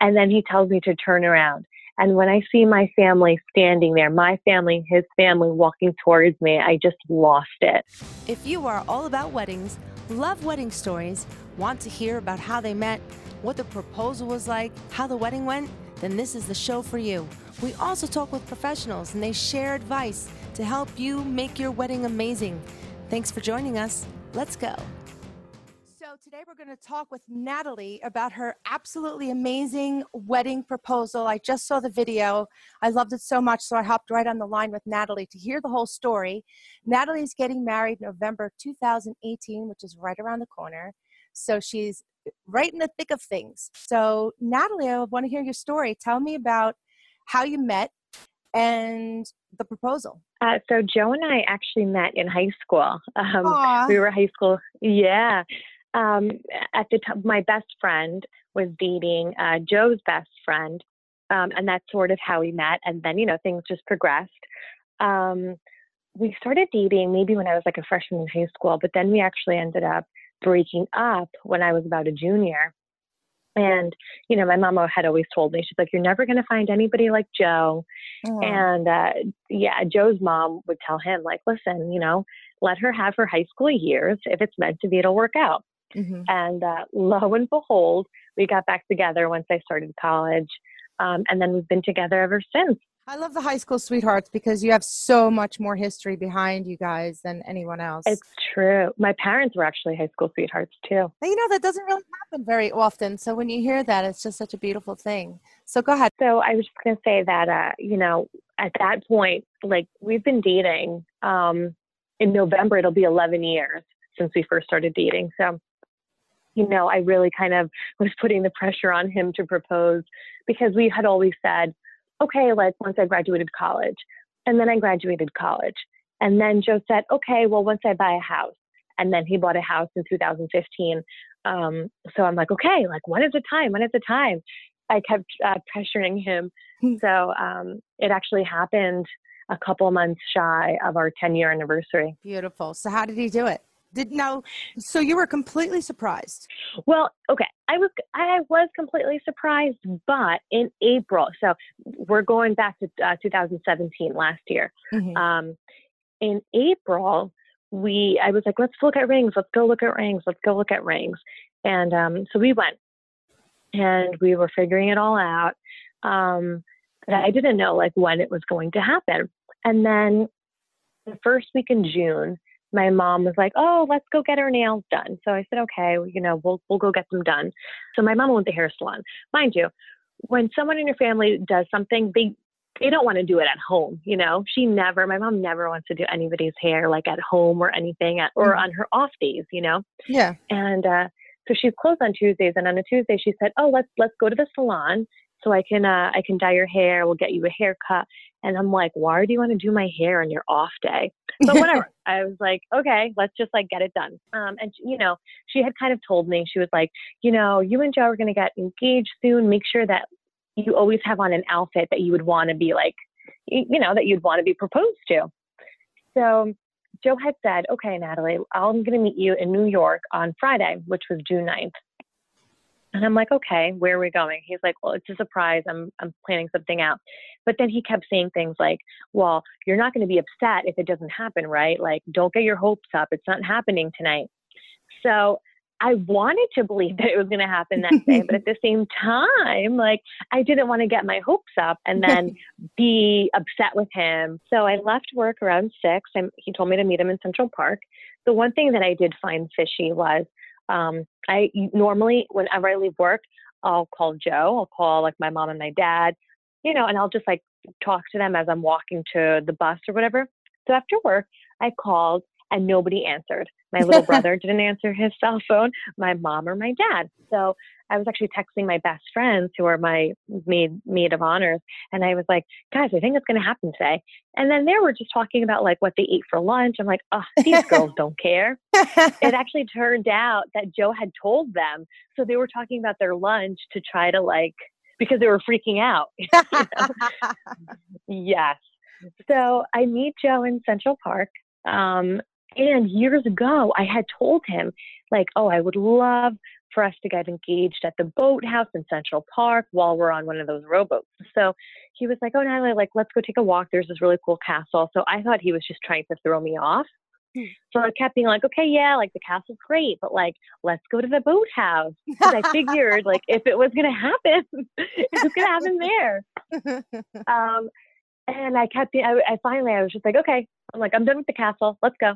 And then he tells me to turn around. And when I see my family standing there, my family, his family walking towards me, I just lost it. If you are all about weddings, love wedding stories, want to hear about how they met, what the proposal was like, how the wedding went, then this is the show for you. We also talk with professionals and they share advice to help you make your wedding amazing. Thanks for joining us. Let's go. Today we're going to talk with Natalie about her absolutely amazing wedding proposal. I just saw the video. I loved it so much, so I hopped right on the line with Natalie to hear the whole story. Natalie is getting married November 2018, which is right around the corner. So, she's right in the thick of things. So, Natalie, I want to hear your story. Tell me about how you met and the proposal. Uh, so Joe and I actually met in high school. Um, we were high school, yeah. Um, at the time, my best friend was dating uh, Joe's best friend, um, and that's sort of how we met. And then you know things just progressed. Um, we started dating maybe when I was like a freshman in high school, but then we actually ended up breaking up when I was about a junior. And, you know, my mama had always told me, she's like, you're never going to find anybody like Joe. Oh. And, uh, yeah, Joe's mom would tell him, like, listen, you know, let her have her high school years. If it's meant to be, it'll work out. Mm-hmm. And uh, lo and behold, we got back together once I started college. Um, and then we've been together ever since. I love the high school sweethearts because you have so much more history behind you guys than anyone else. It's true. My parents were actually high school sweethearts too. you know, that doesn't really happen very often. So when you hear that, it's just such a beautiful thing. So go ahead. So I was just going to say that, uh, you know, at that point, like we've been dating um, in November, it'll be 11 years since we first started dating. So you know, I really kind of was putting the pressure on him to propose because we had always said, okay, like once I graduated college. And then I graduated college. And then Joe said, okay, well, once I buy a house. And then he bought a house in 2015. Um, so I'm like, okay, like when is the time? When is the time? I kept uh, pressuring him. Hmm. so um, it actually happened a couple months shy of our 10 year anniversary. Beautiful. So how did he do it? Did now so you were completely surprised. Well, okay. I was I was completely surprised, but in April, so we're going back to uh, 2017 last year. Mm-hmm. Um, in April, we I was like, let's look at rings. Let's go look at rings. Let's go look at rings. And um, so we went, and we were figuring it all out. Um, but I didn't know like when it was going to happen. And then the first week in June, my mom was like, "Oh, let's go get her nails done." So I said, "Okay, you know, we'll we'll go get them done." So my mom went to hair salon. Mind you, when someone in your family does something, they they don't want to do it at home. You know, she never. My mom never wants to do anybody's hair like at home or anything, at, or mm-hmm. on her off days. You know. Yeah. And uh, so she's closed on Tuesdays, and on a Tuesday she said, "Oh, let's let's go to the salon." So I can uh, I can dye your hair. We'll get you a haircut. And I'm like, why do you want to do my hair on your off day? But whatever. I was like, okay, let's just like get it done. Um, and you know, she had kind of told me, she was like, you know, you and Joe are going to get engaged soon. Make sure that you always have on an outfit that you would want to be like, you know, that you'd want to be proposed to. So Joe had said, okay, Natalie, I'm going to meet you in New York on Friday, which was June 9th. And I'm like, okay, where are we going? He's like, well, it's a surprise. I'm I'm planning something out. But then he kept saying things like, well, you're not going to be upset if it doesn't happen, right? Like, don't get your hopes up. It's not happening tonight. So I wanted to believe that it was going to happen that day, but at the same time, like I didn't want to get my hopes up and then be upset with him. So I left work around six, and he told me to meet him in Central Park. The one thing that I did find fishy was um, I normally, whenever I leave work, I'll call Joe. I'll call like my mom and my dad, you know, and I'll just like talk to them as I'm walking to the bus or whatever. So after work, I called and nobody answered. My little brother didn't answer his cell phone, my mom or my dad. So I was actually texting my best friends who are my maid maid of honors, and I was like, guys, I think it's going to happen today. And then they were just talking about like what they ate for lunch. I'm like, oh, these girls don't care. it actually turned out that Joe had told them, so they were talking about their lunch to try to like because they were freaking out. yes. So I meet Joe in Central Park. Um, and years ago, I had told him, like, oh, I would love for us to get engaged at the boathouse in Central Park while we're on one of those rowboats. So he was like, Oh, Natalie, like, let's go take a walk. There's this really cool castle. So I thought he was just trying to throw me off. Hmm. So I kept being like, okay, yeah, like the castle's great, but like, let's go to the boathouse. Because I figured, like, if it was going to happen, it was going to happen there. Um, and I kept, I, I finally, I was just like, okay, I'm like, I'm done with the castle. Let's go.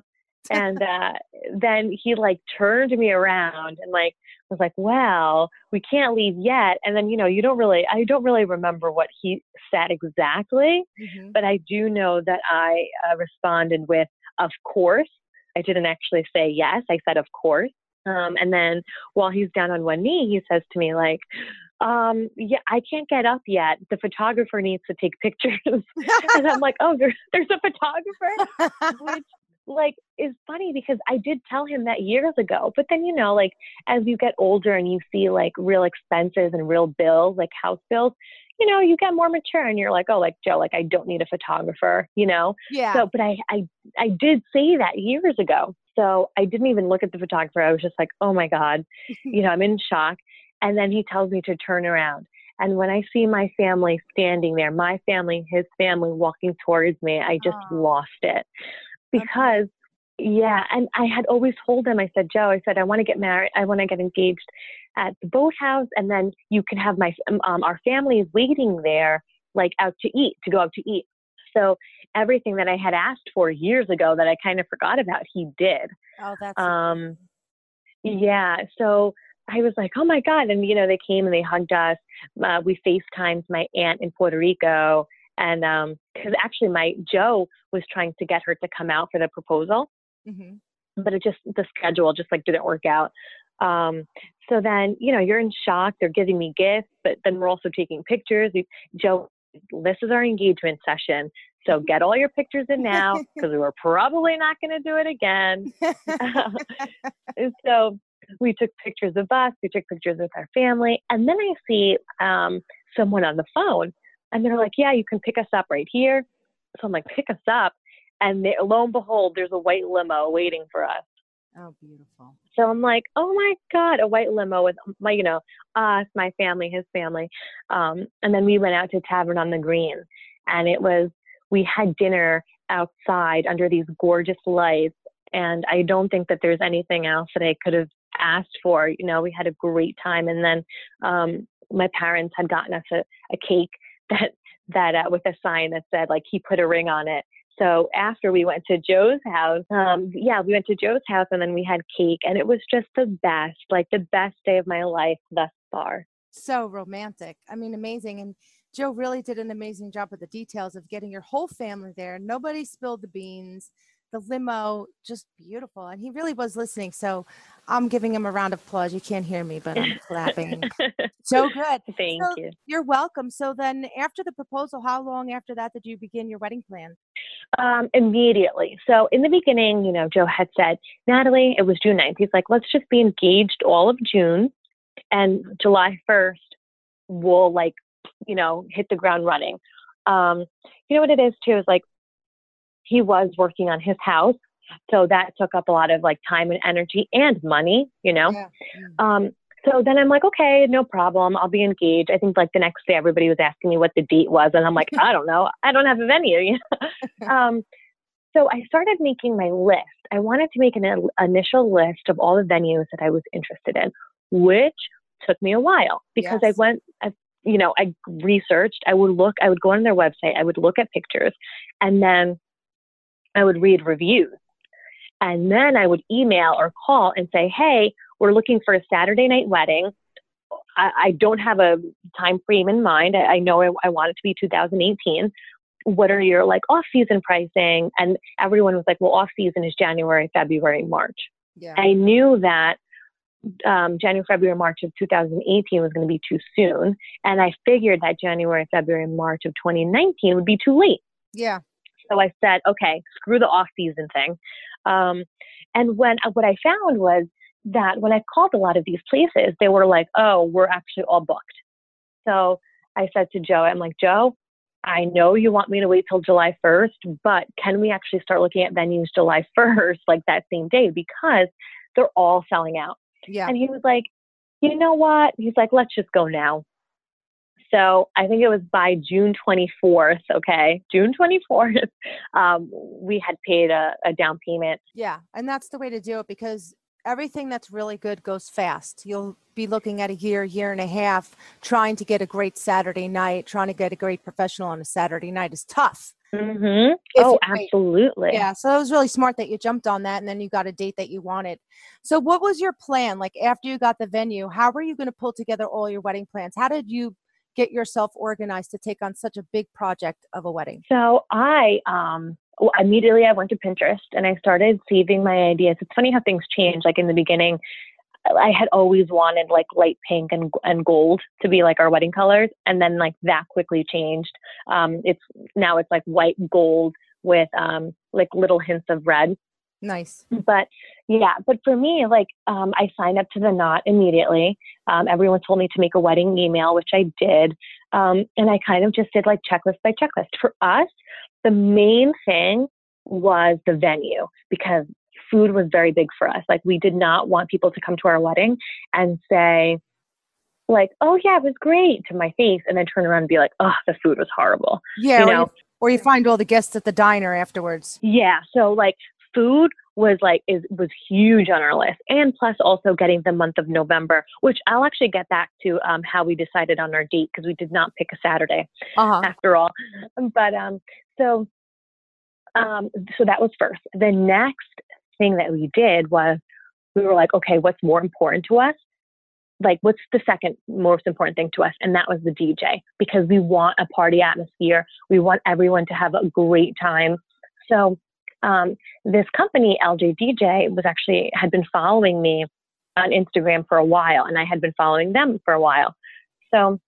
And uh, then he like turned me around and like was like, "Well, we can't leave yet." And then you know, you don't really, I don't really remember what he said exactly, mm-hmm. but I do know that I uh, responded with, "Of course." I didn't actually say yes. I said, "Of course." Um, and then while he's down on one knee, he says to me like, um, yeah, I can't get up yet. The photographer needs to take pictures. and I'm like, oh, there's, there's a photographer, which like is funny because I did tell him that years ago. But then, you know, like as you get older and you see like real expenses and real bills, like house bills, you know, you get more mature and you're like, oh, like Joe, like I don't need a photographer, you know? Yeah. So, but I, I, I did say that years ago. So I didn't even look at the photographer. I was just like, oh my God, you know, I'm in shock. And then he tells me to turn around. And when I see my family standing there, my family, his family walking towards me, I just oh. lost it. Because, yeah, and I had always told him, I said, Joe, I said, I want to get married, I want to get engaged at the boathouse, and then you can have my, um, um, our family is waiting there, like out to eat, to go out to eat. So everything that I had asked for years ago that I kind of forgot about, he did. Oh, that's. Um, yeah. So I was like, oh my God. And, you know, they came and they hugged us. Uh, we FaceTimed my aunt in Puerto Rico. And because um, actually, my Joe was trying to get her to come out for the proposal, mm-hmm. but it just, the schedule just like didn't work out. Um, so then, you know, you're in shock. They're giving me gifts, but then we're also taking pictures. We, Joe, this is our engagement session. So get all your pictures in now because we're probably not going to do it again. so we took pictures of us, we took pictures with our family, and then I see um, someone on the phone, and they're like, "Yeah, you can pick us up right here." So I'm like, "Pick us up," and they, lo and behold, there's a white limo waiting for us. Oh, beautiful. So I'm like, oh my God, a white limo with my, you know, us, my family, his family. Um, and then we went out to Tavern on the Green and it was, we had dinner outside under these gorgeous lights. And I don't think that there's anything else that I could have asked for. You know, we had a great time. And then um, my parents had gotten us a, a cake that, that uh, with a sign that said like he put a ring on it so after we went to Joe's house, um, yeah, we went to Joe's house and then we had cake, and it was just the best, like the best day of my life thus far. So romantic. I mean, amazing. And Joe really did an amazing job with the details of getting your whole family there. Nobody spilled the beans the limo just beautiful and he really was listening so i'm giving him a round of applause. You can't hear me but i'm clapping. So good. Thank so you. you're welcome. So then after the proposal how long after that did you begin your wedding plan? Um, immediately. So in the beginning you know joe had said natalie it was june 9th he's like let's just be engaged all of june and july 1st we'll like you know hit the ground running. Um, you know what it is too? Is like he was working on his house. So that took up a lot of like time and energy and money, you know? Yeah. Um, so then I'm like, okay, no problem. I'll be engaged. I think like the next day everybody was asking me what the date was. And I'm like, I don't know. I don't have a venue. um, so I started making my list. I wanted to make an initial list of all the venues that I was interested in, which took me a while because yes. I went, I, you know, I researched, I would look, I would go on their website, I would look at pictures, and then I would read reviews. And then I would email or call and say, hey, we're looking for a Saturday night wedding. I, I don't have a time frame in mind. I, I know I, I want it to be 2018. What are your like off season pricing? And everyone was like, well, off season is January, February, March. Yeah. I knew that um, January, February, March of 2018 was going to be too soon. And I figured that January, February, March of 2019 would be too late. Yeah. So I said, okay, screw the off season thing. Um, and when uh, what I found was that when I called a lot of these places, they were like, oh, we're actually all booked. So I said to Joe, I'm like, Joe, I know you want me to wait till July 1st, but can we actually start looking at venues July 1st, like that same day, because they're all selling out. Yeah. And he was like, you know what? He's like, let's just go now. So I think it was by June 24th, okay, June 24th, um, we had paid a, a down payment. Yeah. And that's the way to do it because everything that's really good goes fast. You'll be looking at a year, year and a half, trying to get a great Saturday night, trying to get a great professional on a Saturday night is tough. Mm-hmm. Oh, absolutely. Yeah. So it was really smart that you jumped on that and then you got a date that you wanted. So, what was your plan? Like, after you got the venue, how were you going to pull together all your wedding plans? How did you get yourself organized to take on such a big project of a wedding? So, I, um, immediately I went to Pinterest and I started saving my ideas. It's funny how things change. Like in the beginning, I had always wanted like light pink and and gold to be like our wedding colors, and then like that quickly changed. Um, it's now it's like white gold with um, like little hints of red. Nice. But yeah, but for me, like um, I signed up to the knot immediately. Um, everyone told me to make a wedding email, which I did, um, and I kind of just did like checklist by checklist. For us, the main thing was the venue because food was very big for us. Like we did not want people to come to our wedding and say, like, oh yeah, it was great to my face, and then turn around and be like, oh, the food was horrible. Yeah, you know, or you find all the guests at the diner afterwards. Yeah, so like food was like is was huge on our list, and plus also getting the month of November, which I'll actually get back to um, how we decided on our date because we did not pick a Saturday uh-huh. after all. But um, so um, so that was first. The next thing that we did was we were like, okay, what's more important to us? Like, what's the second most important thing to us? And that was the DJ because we want a party atmosphere. We want everyone to have a great time. So, um, this company, LJ DJ, was actually had been following me on Instagram for a while, and I had been following them for a while. So,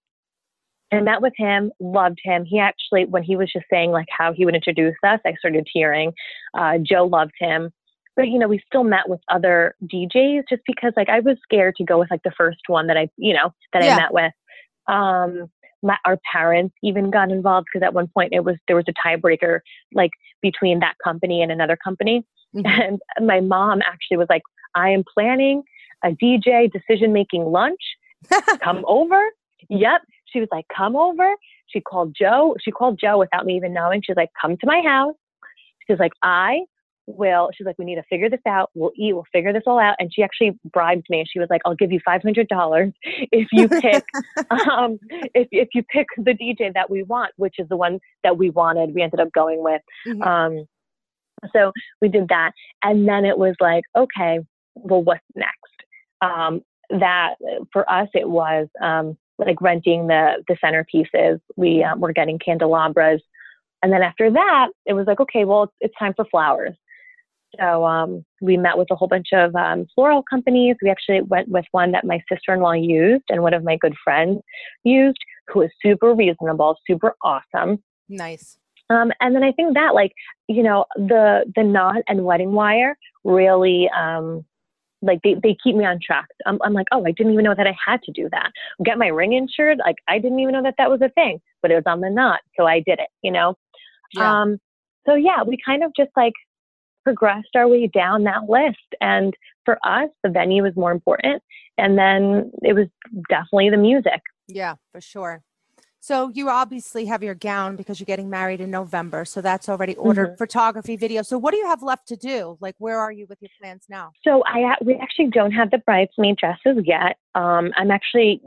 I met with him, loved him. He actually, when he was just saying like how he would introduce us, I started tearing. Uh, Joe loved him but you know we still met with other djs just because like i was scared to go with like the first one that i you know that yeah. i met with um my, our parents even got involved because at one point it was there was a tiebreaker like between that company and another company. Mm-hmm. and my mom actually was like i am planning a dj decision making lunch. Come over. Yep. She was like come over. She called joe she called joe without me even knowing. She's like come to my house. She's like i will she's like we need to figure this out. We'll eat. We'll figure this all out. And she actually bribed me. She was like i'll give you $500 if you pick um, if, if you pick the dj that we want which is the one that we wanted we ended up going with. Mm-hmm. um, so we did that. And then it was like okay well what's next? Um, that for us it was um, like renting the the centerpieces. We um, were getting candelabras. And then after that, it was like, okay, well, it's, it's time for flowers. So um, we met with a whole bunch of um, floral companies. We actually went with one that my sister-in-law used and one of my good friends used, who was super reasonable, super awesome. Nice. Um, and then I think that like you know the the knot and wedding wire really um, like they, they keep me on track. I'm, I'm like, oh, I didn't even know that I had to do that. Get my ring insured. Like I didn't even know that that was a thing, but it was on the knot, so I did it. You know. Yeah. Um, so yeah, we kind of just like progressed our way down that list. And for us, the venue was more important. And then it was definitely the music. Yeah, for sure. So you obviously have your gown because you're getting married in November. So that's already ordered mm-hmm. photography, video. So what do you have left to do? Like, where are you with your plans now? So I we actually don't have the bridesmaid dresses yet. Um, I'm actually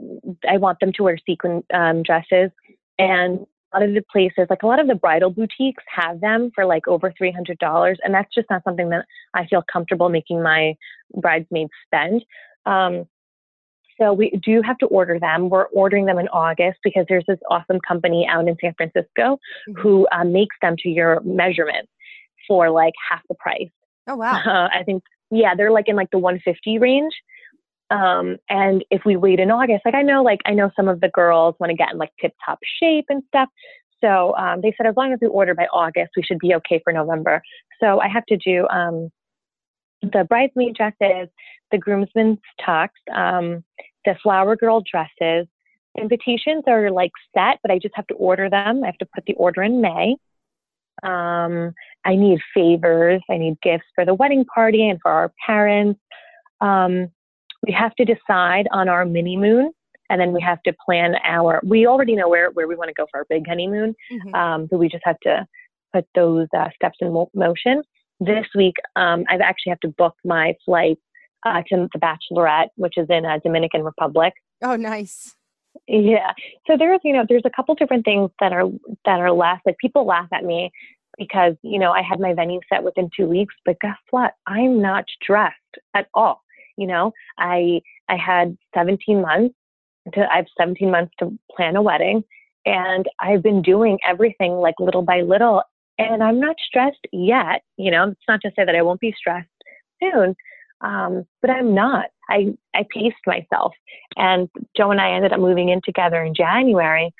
I want them to wear sequin um, dresses, and lot of the places, like a lot of the bridal boutiques have them for like over $300. And that's just not something that I feel comfortable making my bridesmaids spend. Um, so we do have to order them. We're ordering them in August because there's this awesome company out in San Francisco mm-hmm. who uh, makes them to your measurement for like half the price. Oh, wow. Uh, I think, yeah, they're like in like the 150 range. Um, and if we wait in August, like I know, like I know some of the girls want to get in like tip top shape and stuff. So um, they said as long as we order by August, we should be okay for November. So I have to do um, the bridesmaid dresses, the groomsmen's tux, um, the flower girl dresses. Invitations are like set, but I just have to order them. I have to put the order in May. Um, I need favors. I need gifts for the wedding party and for our parents. Um, we have to decide on our mini moon and then we have to plan our we already know where, where we want to go for our big honeymoon. Mm-hmm. um, but we just have to put those uh, steps in mo- motion. This week um, i actually have to book my flight uh, to the bachelorette which is in uh, dominican republic. Oh nice. Yeah. So there's you know there's a couple different things that are that are left. Like people laugh at me because you know i had my venue set within two weeks but guess what? I'm not dressed at all you know i i had 17 months to, I have 17 months to plan a wedding and I've been doing everything like little by little and I'm not stressed yet. You know, it's not to say that I won't be stressed soon, um, but I'm not. I, I paced myself and Joe and I ended up moving in together in January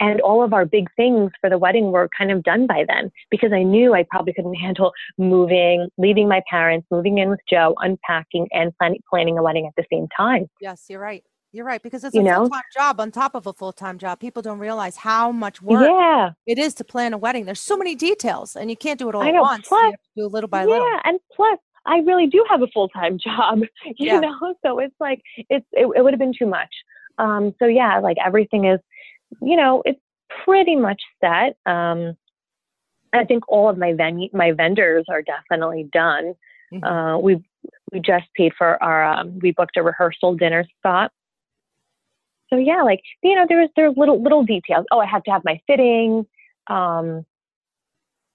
and all of our big things for the wedding were kind of done by then because I knew I probably couldn't handle moving, leaving my parents, moving in with Joe, unpacking, and plan- planning a wedding at the same time. Yes, you're right. You're right because it's a full time job on top of a full time job. People don't realize how much work yeah. it is to plan a wedding. There's so many details, and you can't do it all I know. at once. Plus, you have to do little by yeah, little. Yeah, and plus, I really do have a full time job. You yeah. know, so it's like it's it, it would have been too much. Um, so yeah, like everything is, you know, it's pretty much set. Um, I think all of my venue my vendors are definitely done. Mm-hmm. Uh, we we just paid for our um, we booked a rehearsal dinner spot so yeah, like you know, there's there's little little details. Oh, I have to have my fitting. Um,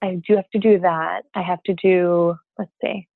I do have to do that. I have to do. Let's see.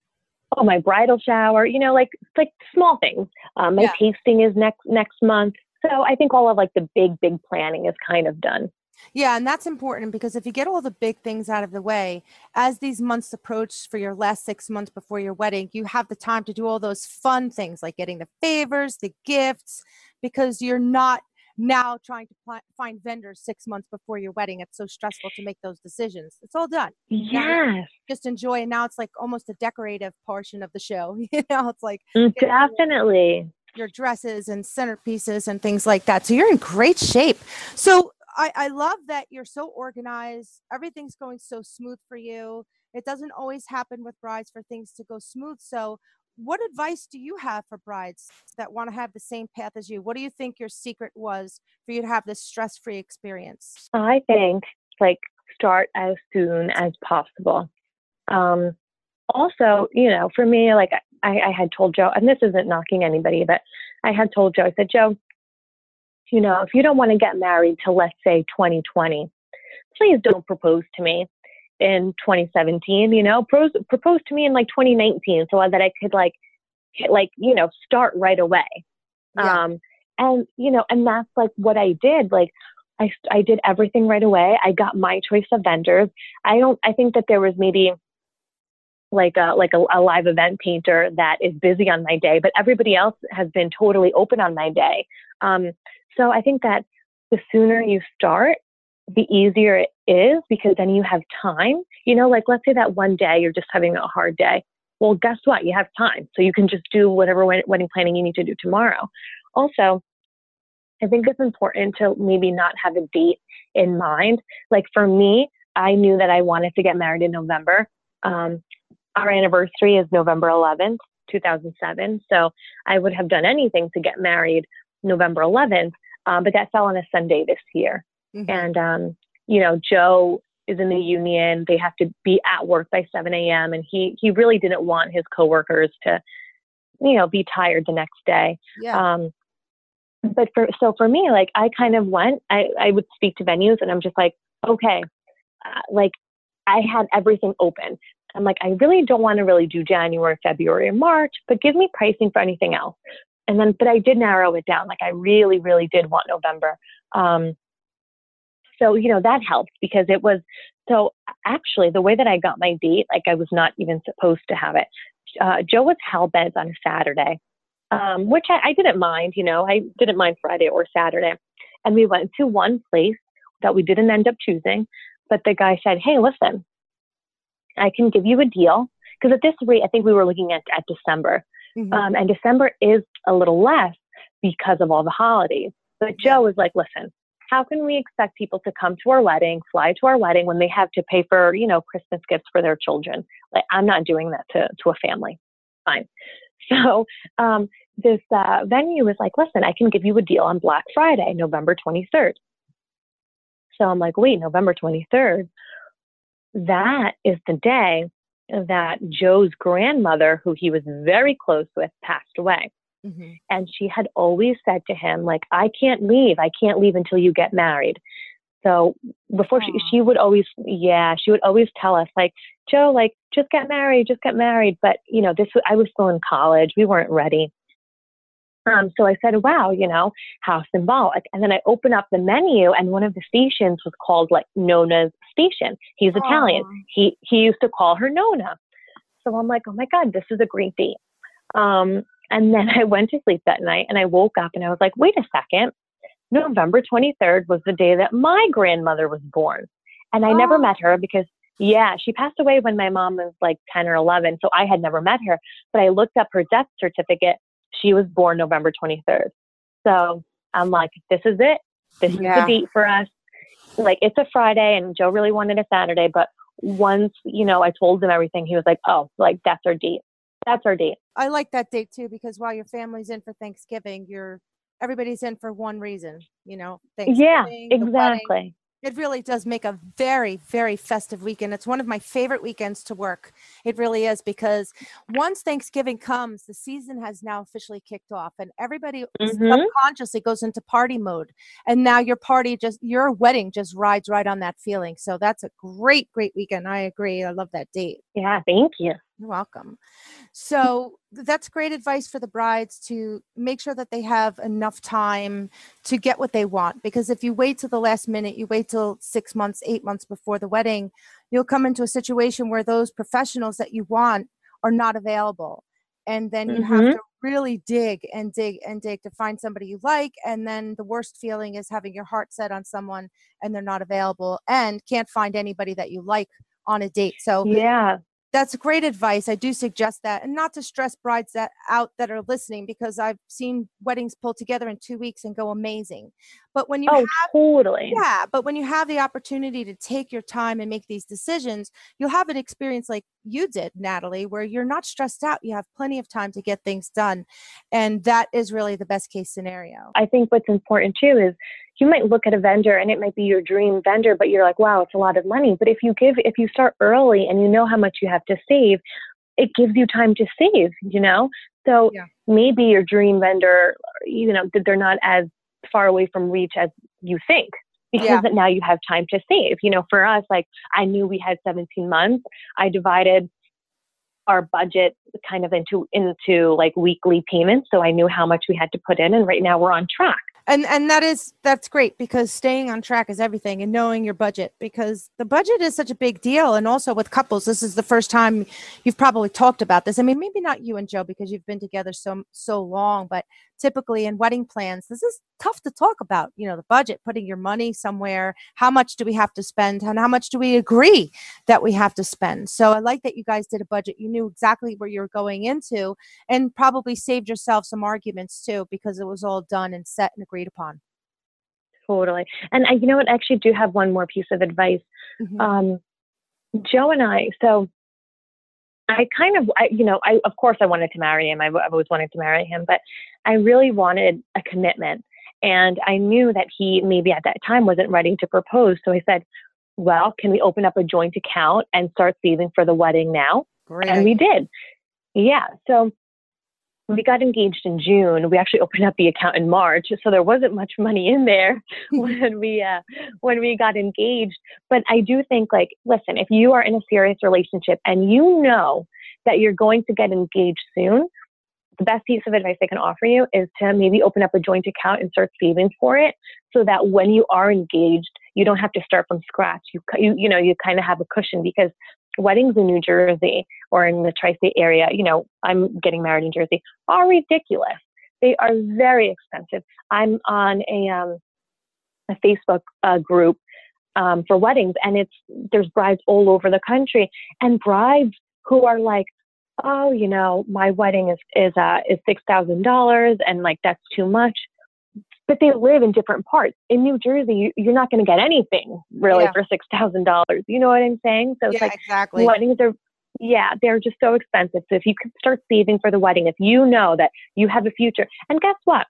Oh, my bridal shower. You know, like like small things. Um, my yeah. tasting is next next month. So I think all of like the big big planning is kind of done. Yeah, and that's important because if you get all the big things out of the way, as these months approach for your last six months before your wedding, you have the time to do all those fun things like getting the favors, the gifts, because you're not now trying to pl- find vendors six months before your wedding. It's so stressful to make those decisions. It's all done. Yes. Just enjoy. And now it's like almost a decorative portion of the show. you know, it's like mm, definitely your dresses and centerpieces and things like that. So you're in great shape. So I, I love that you're so organized. Everything's going so smooth for you. It doesn't always happen with brides for things to go smooth. So what advice do you have for brides that want to have the same path as you? What do you think your secret was for you to have this stress free experience? I think like start as soon as possible. Um, also, you know, for me, like I, I had told Joe, and this isn't knocking anybody, but I had told Joe, I said, Joe, you know, if you don't want to get married till let's say 2020, please don't propose to me in 2017, you know, propose, propose to me in like 2019 so that I could like, hit, like, you know, start right away. Yeah. Um, and, you know, and that's like what I did. Like, I, I did everything right away. I got my choice of vendors. I don't, I think that there was maybe like a, like a, a live event painter that is busy on my day, but everybody else has been totally open on my day. Um, so I think that the sooner you start, the easier it is because then you have time. You know, like let's say that one day you're just having a hard day. Well, guess what? You have time. So you can just do whatever wedding planning you need to do tomorrow. Also, I think it's important to maybe not have a date in mind. Like for me, I knew that I wanted to get married in November. Um, our anniversary is November 11th, 2007. So I would have done anything to get married November 11th, um, but that fell on a Sunday this year. Mm-hmm. And, um, you know, Joe is in the union. They have to be at work by 7 a.m. And he, he really didn't want his coworkers to, you know, be tired the next day. Yeah. Um, but for, so for me, like I kind of went, I, I would speak to venues and I'm just like, okay, uh, like I had everything open. I'm like, I really don't want to really do January, February, or March, but give me pricing for anything else. And then, but I did narrow it down. Like I really, really did want November. Um, so, you know, that helped because it was, so actually the way that I got my date, like I was not even supposed to have it. Uh, Joe was hell bent on Saturday, um, which I, I didn't mind, you know, I didn't mind Friday or Saturday. And we went to one place that we didn't end up choosing, but the guy said, Hey, listen, I can give you a deal. Because at this rate, I think we were looking at, at December. Mm-hmm. Um, and December is a little less because of all the holidays. But Joe was like, listen, how can we expect people to come to our wedding, fly to our wedding when they have to pay for, you know, Christmas gifts for their children? Like, I'm not doing that to, to a family. Fine. So, um, this uh, venue was like, listen, I can give you a deal on Black Friday, November 23rd. So I'm like, wait, November 23rd? That is the day that Joe's grandmother, who he was very close with, passed away. Mm-hmm. And she had always said to him, like, I can't leave. I can't leave until you get married. So before she, she would always, yeah, she would always tell us like, Joe, like, just get married, just get married. But, you know, this, I was still in college. We weren't ready. Um, so I said, wow, you know, how symbolic. And then I opened up the menu and one of the stations was called like Nona's station. He's Aww. Italian. He, he used to call her Nona. So I'm like, oh my God, this is a great date. Um, and then I went to sleep that night and I woke up and I was like, wait a second. November 23rd was the day that my grandmother was born. And I oh. never met her because, yeah, she passed away when my mom was like 10 or 11. So I had never met her. But I looked up her death certificate. She was born November 23rd. So I'm like, this is it. This yeah. is the date for us. Like, it's a Friday, and Joe really wanted a Saturday. But once, you know, I told him everything, he was like, oh, like, that's our date. That's our date. I like that date too because while your family's in for Thanksgiving, you're everybody's in for one reason, you know. Yeah, exactly. It really does make a very, very festive weekend. It's one of my favorite weekends to work. It really is because once Thanksgiving comes, the season has now officially kicked off, and everybody mm-hmm. subconsciously goes into party mode. And now your party just, your wedding just rides right on that feeling. So that's a great, great weekend. I agree. I love that date. Yeah, thank you. You're welcome. So that's great advice for the brides to make sure that they have enough time to get what they want. Because if you wait till the last minute, you wait till six months, eight months before the wedding, you'll come into a situation where those professionals that you want are not available. And then you mm-hmm. have to really dig and dig and dig to find somebody you like. And then the worst feeling is having your heart set on someone and they're not available and can't find anybody that you like on a date. So yeah, that's great advice. I do suggest that, and not to stress brides that out that are listening because I've seen weddings pulled together in two weeks and go amazing. But when you oh have, totally yeah, but when you have the opportunity to take your time and make these decisions, you'll have an experience like you did, Natalie, where you're not stressed out. You have plenty of time to get things done, and that is really the best case scenario. I think what's important too is you might look at a vendor and it might be your dream vendor, but you're like, wow, it's a lot of money. But if you give, if you start early and you know how much you have to save, it gives you time to save, you know? So yeah. maybe your dream vendor, you know, they're not as far away from reach as you think because yeah. now you have time to save. You know, for us, like I knew we had 17 months. I divided our budget kind of into into like weekly payments so i knew how much we had to put in and right now we're on track and and that is that's great because staying on track is everything and knowing your budget because the budget is such a big deal. And also with couples this is the first time you've probably talked about this. I mean maybe not you and joe because you've been together so so long but typically in wedding plans this is tough to talk about you know the budget putting your money somewhere how much do we have to spend and how much do we agree that we have to spend. So i like that you guys did a budget you knew exactly where you were going into and probably saved yourself some arguments too because it was all done and set and agreed upon. Totally. And I, you know what I actually do have one more piece of advice. Mm-hmm. um, joe and i so I kind of, I, you know, I of course I wanted to marry him. I, I've always wanted to marry him, but I really wanted a commitment, and I knew that he maybe at that time wasn't ready to propose. So I said, "Well, can we open up a joint account and start saving for the wedding now?" Great. And we did. Yeah. So we got engaged in June. We actually opened up the account in March, so there wasn't much money in there when we uh, when we got engaged. But I do think, like, listen, if you are in a serious relationship and you know that you're going to get engaged soon, the best piece of advice I can offer you is to maybe open up a joint account and start saving for it, so that when you are engaged, you don't have to start from scratch. You you, you know you kind of have a cushion because weddings in New Jersey or in the tri state area, you know, I'm getting married in Jersey, are ridiculous. They are very expensive. I'm on a, um, a Facebook uh, group um, for weddings, and it's there's brides all over the country, and brides who are like, oh, you know, my wedding is is uh, is six thousand dollars, and like that's too much but they live in different parts. In New Jersey, you, are not going to get anything really yeah. for six thousand dollars. You know what I'm saying? So it's yeah, like exactly. weddings are Yeah, they're just so expensive. So if you can start saving for the wedding, if you know that you have a future, and guess what?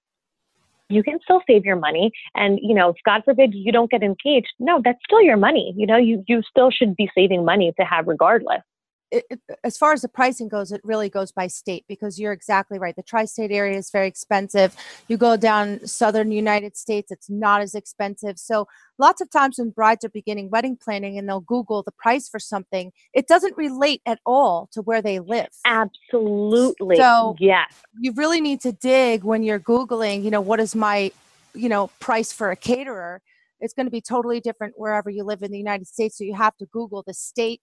You can still save your money. And, you know, God forbid you don't get engaged. No, that's still your money. You know, you, you still should be saving money to have regardless it, it, as far as the pricing goes, it really goes by state because you're exactly right. The tri-state area is very expensive. You go down southern United States, it's not as expensive. So lots of times when brides are beginning wedding planning and they'll Google the price for something, it doesn't relate at all to where they live. Absolutely. So yes, you really need to dig when you're Googling. You know, what is my, you know, price for a caterer? It's going to be totally different wherever you live in the United States. So you have to Google the state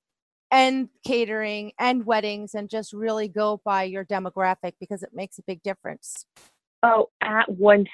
and catering and weddings and just really go by your demographic because it makes a big difference. Oh, at 1000%.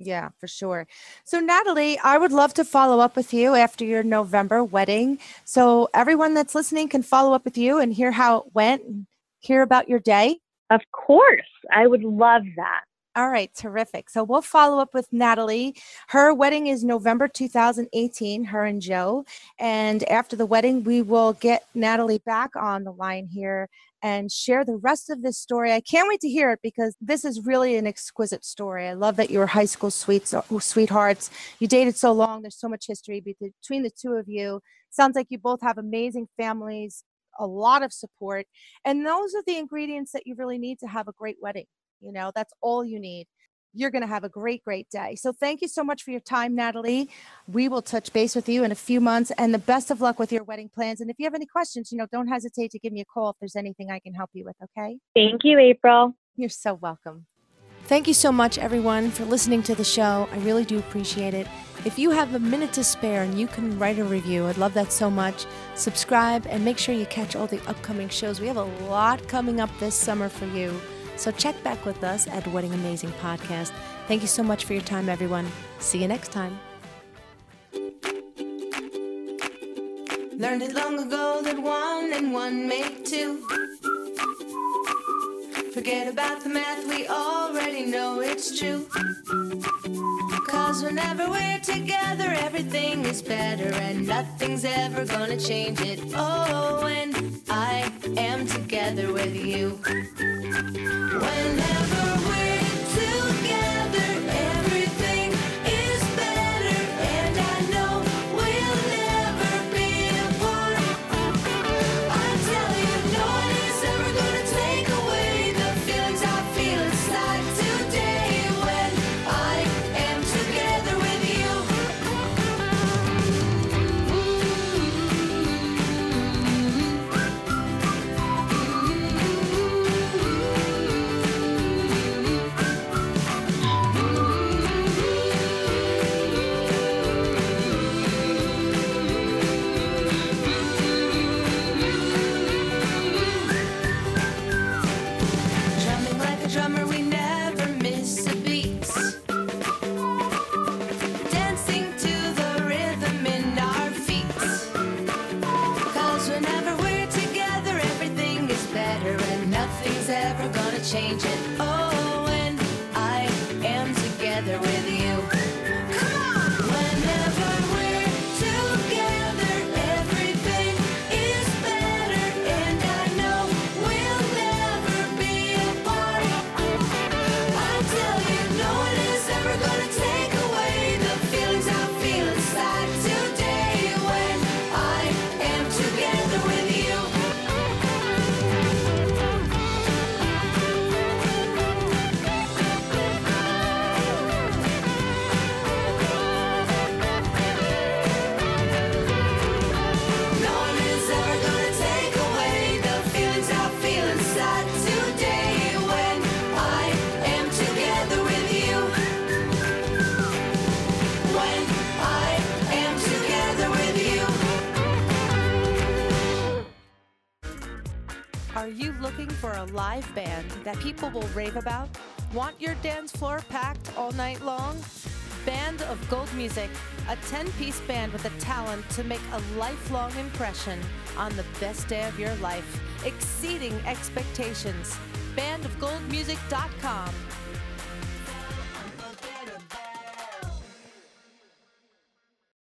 Yeah, for sure. So, Natalie, I would love to follow up with you after your November wedding. So, everyone that's listening can follow up with you and hear how it went and hear about your day. Of course. I would love that. All right, terrific. So we'll follow up with Natalie. Her wedding is November 2018, her and Joe. And after the wedding, we will get Natalie back on the line here and share the rest of this story. I can't wait to hear it because this is really an exquisite story. I love that you were high school sweets, uh, sweethearts. You dated so long. There's so much history between the two of you. Sounds like you both have amazing families, a lot of support. And those are the ingredients that you really need to have a great wedding. You know, that's all you need. You're going to have a great, great day. So, thank you so much for your time, Natalie. We will touch base with you in a few months and the best of luck with your wedding plans. And if you have any questions, you know, don't hesitate to give me a call if there's anything I can help you with. Okay. Thank you, April. You're so welcome. Thank you so much, everyone, for listening to the show. I really do appreciate it. If you have a minute to spare and you can write a review, I'd love that so much. Subscribe and make sure you catch all the upcoming shows. We have a lot coming up this summer for you. So check back with us at Wedding Amazing Podcast. Thank you so much for your time, everyone. See you next time. Learned it long ago that one and one make two. Forget about the math, we already know it's true. Cause whenever we're together, everything is better and nothing's ever gonna change it. Oh, when I am together with you. Whenever live band that people will rave about? Want your dance floor packed all night long? Band of Gold Music, a 10 piece band with the talent to make a lifelong impression on the best day of your life, exceeding expectations. Bandofgoldmusic.com.